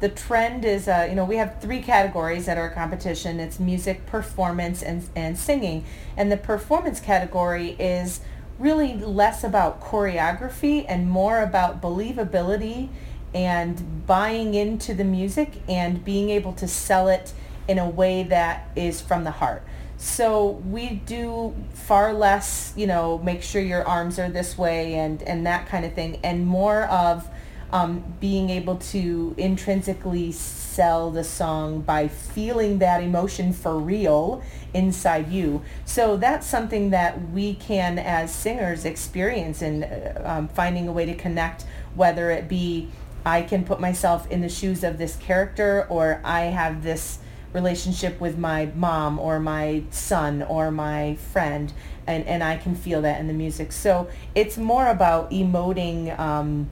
the trend is, uh, you know, we have three categories at our competition. It's music, performance, and, and singing. And the performance category is really less about choreography and more about believability and buying into the music and being able to sell it in a way that is from the heart. So we do far less, you know, make sure your arms are this way and, and that kind of thing, and more of um, being able to intrinsically sell the song by feeling that emotion for real inside you. So that's something that we can, as singers, experience in uh, um, finding a way to connect, whether it be I can put myself in the shoes of this character or I have this relationship with my mom or my son or my friend and, and I can feel that in the music. So it's more about emoting um,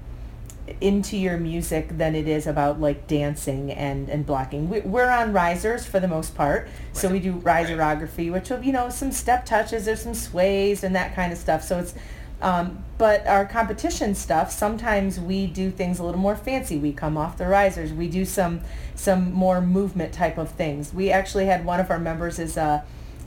into your music than it is about like dancing and, and blocking. We, we're on risers for the most part. Right. So we do riserography, which will, you know, some step touches, there's some sways and that kind of stuff. So it's, um, but our competition stuff, sometimes we do things a little more fancy. We come off the risers. We do some some more movement type of things. We actually had one of our members is uh,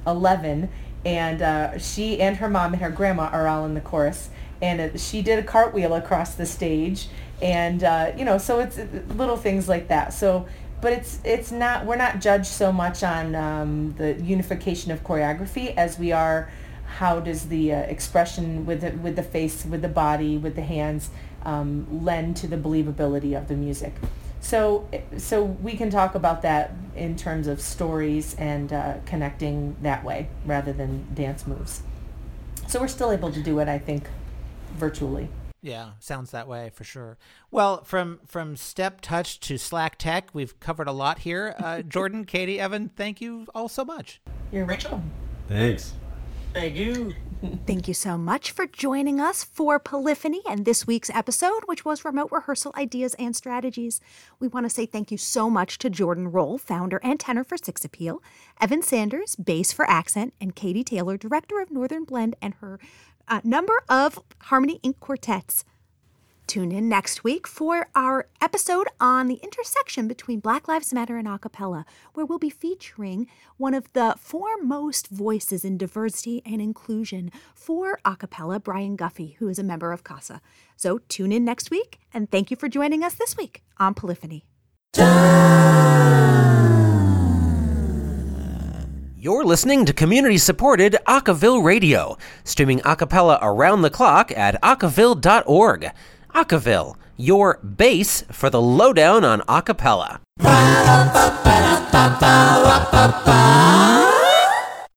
11, and uh, she and her mom and her grandma are all in the chorus. And uh, she did a cartwheel across the stage, and uh, you know, so it's uh, little things like that. So, but it's it's not we're not judged so much on um, the unification of choreography as we are how does the uh, expression with the, with the face, with the body, with the hands um, lend to the believability of the music. So, so we can talk about that in terms of stories and uh, connecting that way rather than dance moves. So we're still able to do it, I think, virtually. Yeah, sounds that way for sure. Well, from from step touch to Slack tech, we've covered a lot here. Uh, Jordan, Katie, Evan, thank you all so much. You're welcome. Thanks. Thank you. Thank you so much for joining us for Polyphony and this week's episode, which was remote rehearsal ideas and strategies. We want to say thank you so much to Jordan Roll, founder and tenor for Six Appeal, Evan Sanders, bass for Accent, and Katie Taylor, director of Northern Blend and her uh, number of Harmony Inc. quartets. Tune in next week for our episode on the intersection between Black Lives Matter and acapella, where we'll be featuring one of the foremost voices in diversity and inclusion for acapella, Brian Guffey, who is a member of CASA. So tune in next week, and thank you for joining us this week on Polyphony. You're listening to community supported Acaville Radio, streaming acapella around the clock at acaville.org. Acaville, your base for the lowdown on acapella.